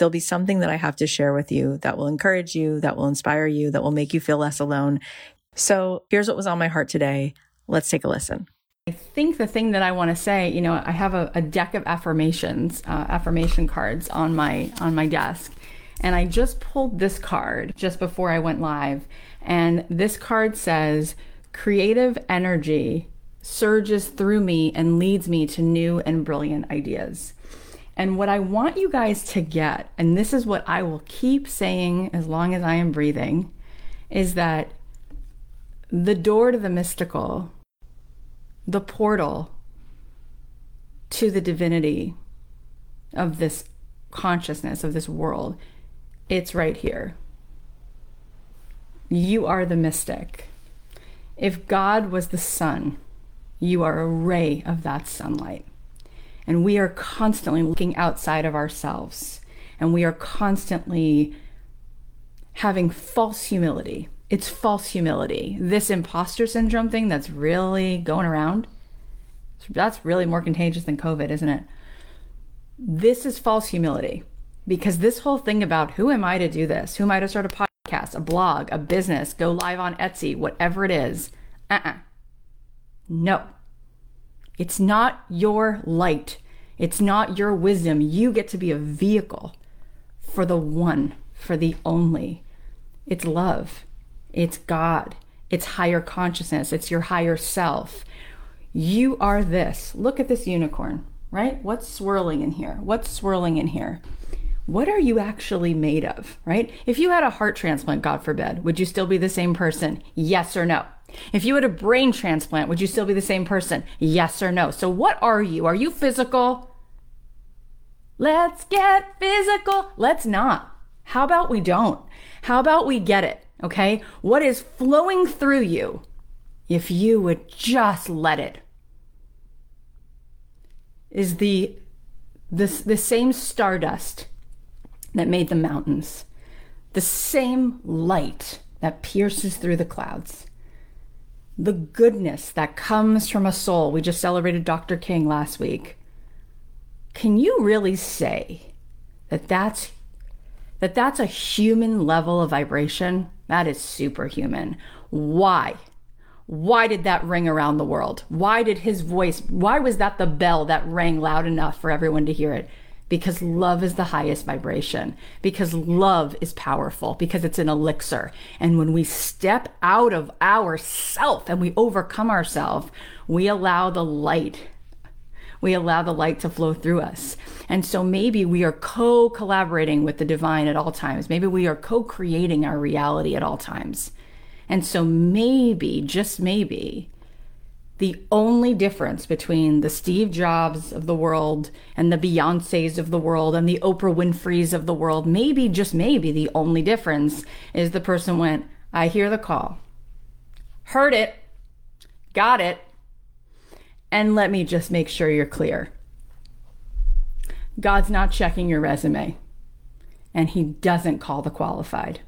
there'll be something that I have to share with you that will encourage you, that will inspire you, that will make you feel less alone. So here's what was on my heart today. Let's take a listen. I think the thing that I want to say, you know, I have a, a deck of affirmations, uh, affirmation cards on my on my desk, and I just pulled this card just before I went live, and this card says, "Creative energy surges through me and leads me to new and brilliant ideas." And what I want you guys to get, and this is what I will keep saying as long as I am breathing, is that the door to the mystical, the portal to the divinity of this consciousness, of this world, it's right here. You are the mystic. If God was the sun, you are a ray of that sunlight. And we are constantly looking outside of ourselves. And we are constantly having false humility. It's false humility. This imposter syndrome thing that's really going around, that's really more contagious than COVID, isn't it? This is false humility because this whole thing about who am I to do this? Who am I to start a podcast, a blog, a business, go live on Etsy, whatever it is? Uh uh-uh. uh No. It's not your light. It's not your wisdom. You get to be a vehicle for the one, for the only. It's love. It's God. It's higher consciousness. It's your higher self. You are this. Look at this unicorn, right? What's swirling in here? What's swirling in here? What are you actually made of, right? If you had a heart transplant, God forbid, would you still be the same person? Yes or no? If you had a brain transplant, would you still be the same person? Yes or no? So, what are you? Are you physical? Let's get physical. Let's not. How about we don't? How about we get it? Okay? What is flowing through you if you would just let it? Is the the, the same stardust that made the mountains, the same light that pierces through the clouds the goodness that comes from a soul. We just celebrated Dr. King last week. Can you really say that that's that that's a human level of vibration? That is superhuman. Why? Why did that ring around the world? Why did his voice, why was that the bell that rang loud enough for everyone to hear it? Because love is the highest vibration, because love is powerful, because it's an elixir. And when we step out of ourself and we overcome ourselves, we allow the light. We allow the light to flow through us. And so maybe we are co collaborating with the divine at all times. Maybe we are co creating our reality at all times. And so maybe, just maybe, the only difference between the Steve Jobs of the world and the Beyoncés of the world and the Oprah Winfreys of the world, maybe, just maybe, the only difference is the person went, I hear the call, heard it, got it, and let me just make sure you're clear. God's not checking your resume, and He doesn't call the qualified.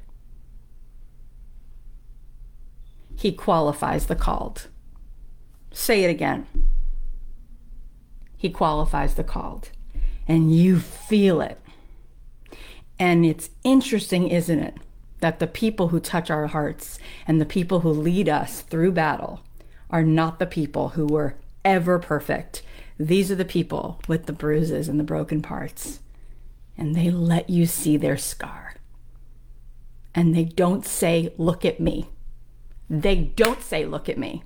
He qualifies the called. Say it again. He qualifies the called. And you feel it. And it's interesting, isn't it, that the people who touch our hearts and the people who lead us through battle are not the people who were ever perfect. These are the people with the bruises and the broken parts. And they let you see their scar. And they don't say, Look at me. They don't say, Look at me.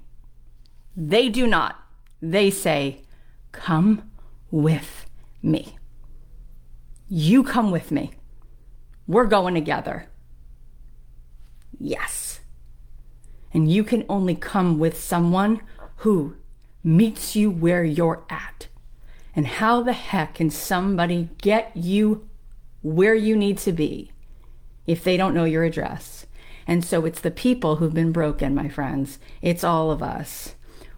They do not. They say, Come with me. You come with me. We're going together. Yes. And you can only come with someone who meets you where you're at. And how the heck can somebody get you where you need to be if they don't know your address. And so it's the people who've been broken, my friends. It's all of us.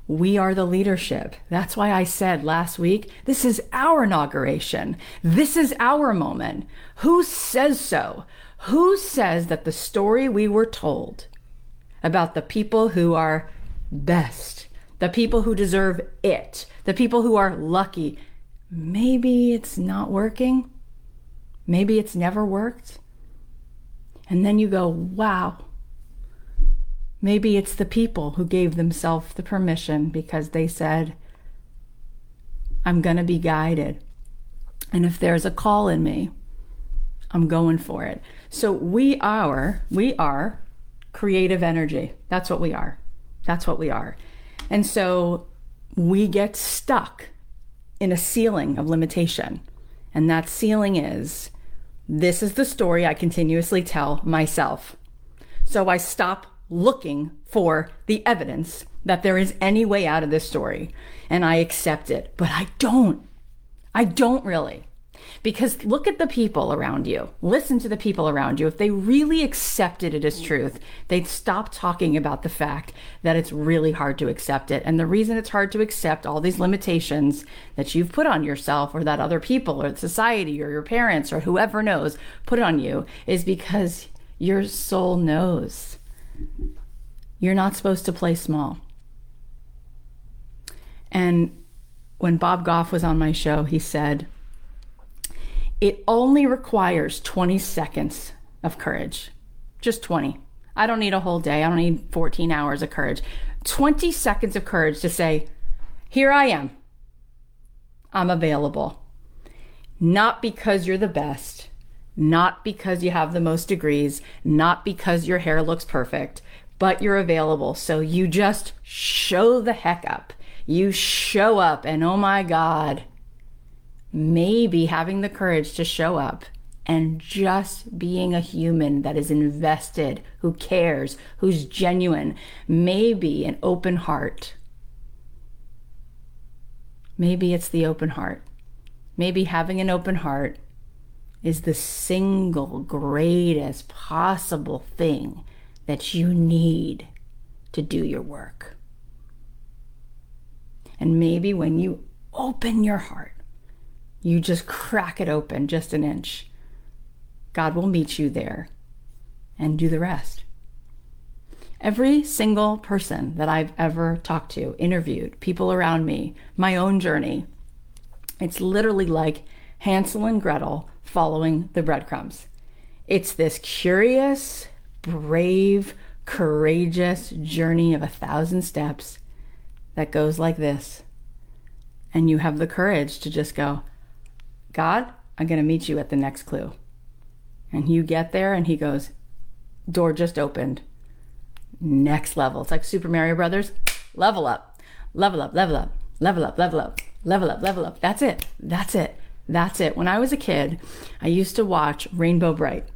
We are the leadership. That's why I said last week, this is our inauguration. This is our moment. Who says so? Who says that the story we were told about the people who are best, the people who deserve it, the people who are lucky, maybe it's not working? Maybe it's never worked? And then you go, wow, maybe it's the people who gave themselves the permission because they said, I'm going to be guided. And if there's a call in me, I'm going for it. So we are, we are creative energy. That's what we are. That's what we are. And so we get stuck in a ceiling of limitation. And that ceiling is this is the story I continuously tell myself. So I stop looking for the evidence that there is any way out of this story and I accept it. But I don't. I don't really. Because look at the people around you. Listen to the people around you. If they really accepted it as truth, they'd stop talking about the fact that it's really hard to accept it. And the reason it's hard to accept all these limitations that you've put on yourself or that other people or society or your parents or whoever knows put on you is because your soul knows you're not supposed to play small. And when Bob Goff was on my show, he said, it only requires 20 seconds of courage. Just 20. I don't need a whole day. I don't need 14 hours of courage. 20 seconds of courage to say, Here I am. I'm available. Not because you're the best, not because you have the most degrees, not because your hair looks perfect, but you're available. So you just show the heck up. You show up, and oh my God, maybe having the courage to show up and just being a human that is invested, who cares, who's genuine, maybe an open heart. Maybe it's the open heart. Maybe having an open heart is the single greatest possible thing that you need to do your work. And maybe when you open your heart, you just crack it open just an inch. God will meet you there and do the rest. Every single person that I've ever talked to, interviewed, people around me, my own journey, it's literally like Hansel and Gretel following the breadcrumbs. It's this curious, brave, courageous journey of a thousand steps that goes like this. And you have the courage to just go, God, I'm going to meet you at the next clue. And you get there and he goes, door just opened. Next level. It's like Super Mario Brothers. Level up, level up, level up, level up, level up, level up, level up. That's it. That's it. That's it. When I was a kid, I used to watch Rainbow Brite.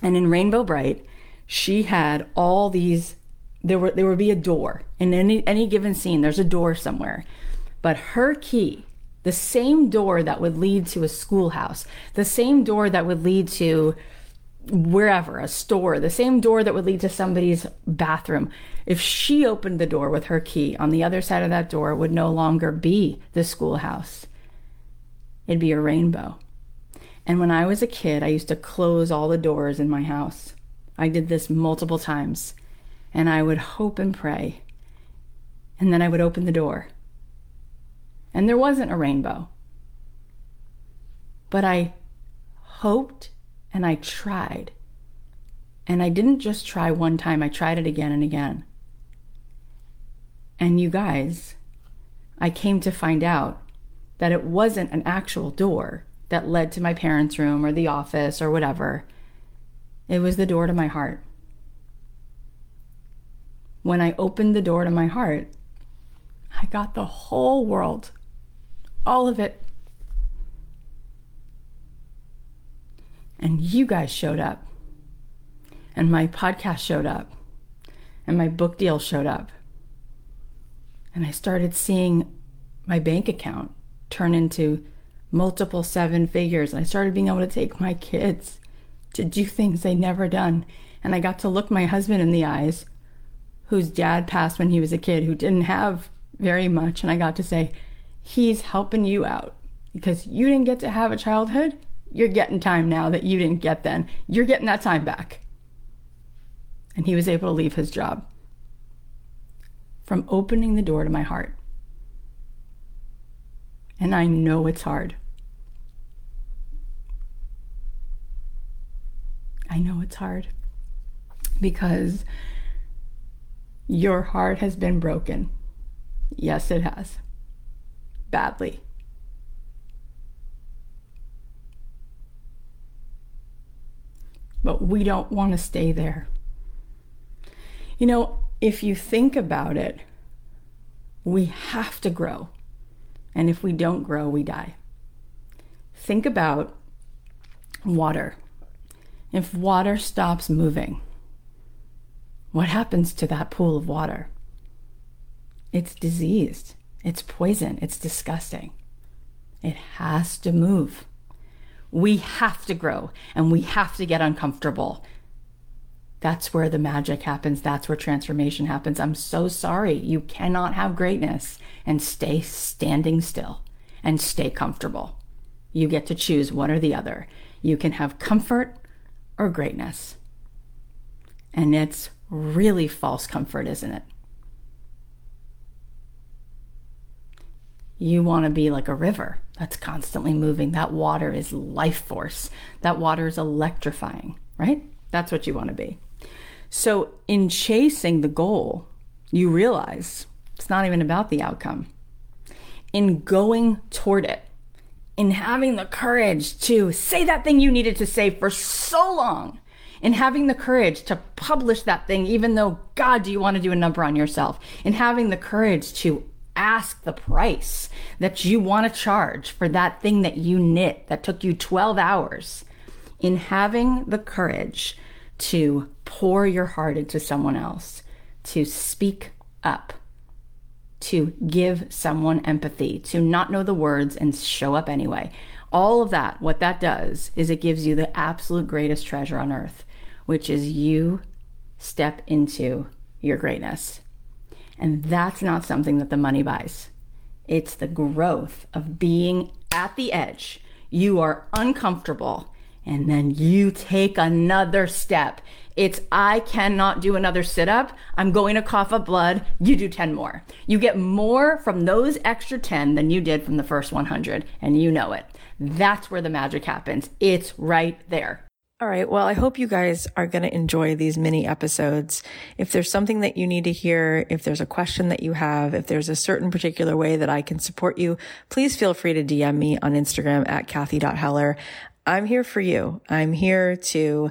And in Rainbow Brite, she had all these there were there would be a door in any any given scene there's a door somewhere but her key the same door that would lead to a schoolhouse, the same door that would lead to wherever, a store, the same door that would lead to somebody's bathroom. If she opened the door with her key, on the other side of that door would no longer be the schoolhouse. It'd be a rainbow. And when I was a kid, I used to close all the doors in my house. I did this multiple times. And I would hope and pray. And then I would open the door and there wasn't a rainbow. But I hoped and I tried. And I didn't just try one time, I tried it again and again. And you guys, I came to find out that it wasn't an actual door that led to my parents' room or the office or whatever. It was the door to my heart. When I opened the door to my heart, I got the whole world all of it. And you guys showed up. And my podcast showed up. And my book deal showed up. And I started seeing my bank account turn into multiple seven figures. I started being able to take my kids to do things they'd never done. And I got to look my husband in the eyes, whose dad passed when he was a kid, who didn't have very much. And I got to say, He's helping you out because you didn't get to have a childhood. You're getting time now that you didn't get then. You're getting that time back. And he was able to leave his job from opening the door to my heart. And I know it's hard. I know it's hard because your heart has been broken. Yes, it has. Badly. But we don't want to stay there. You know, if you think about it, we have to grow. And if we don't grow, we die. Think about water. If water stops moving, what happens to that pool of water? It's diseased, it's poison, it's disgusting. It has to move. We have to grow and we have to get uncomfortable. That's where the magic happens. That's where transformation happens. I'm so sorry. You cannot have greatness and stay standing still and stay comfortable. You get to choose one or the other. You can have comfort or greatness. And it's really false comfort, isn't it? You want to be like a river that's constantly moving. That water is life force. That water is electrifying, right? That's what you want to be. So, in chasing the goal, you realize it's not even about the outcome. In going toward it, in having the courage to say that thing you needed to say for so long, in having the courage to publish that thing, even though, God, do you want to do a number on yourself? In having the courage to ask the price that you want to charge for that thing that you knit that took you 12 hours. In having the courage to pour your heart into someone else, to speak up, to give someone empathy, to not know the words and show up anyway. All of that, what that does is it gives you the absolute greatest treasure on earth, which is you step into your greatness. And that's not something that the money buys. It's the growth of being at the edge. You are uncomfortable, and then you take another step it's I cannot do another sit up. I'm going to cough up blood. You do 10 more. You get more from those extra 10 than you did from the first 100, and you know it. That's where the magic happens. It's right there. All right. Well, I hope you guys are going to enjoy these mini episodes. If there's something that you need to hear, if there's a question that you have, if there's a certain particular way that I can support you, please feel free to DM me on Instagram at Kathy.Heller. I'm here for you. I'm here to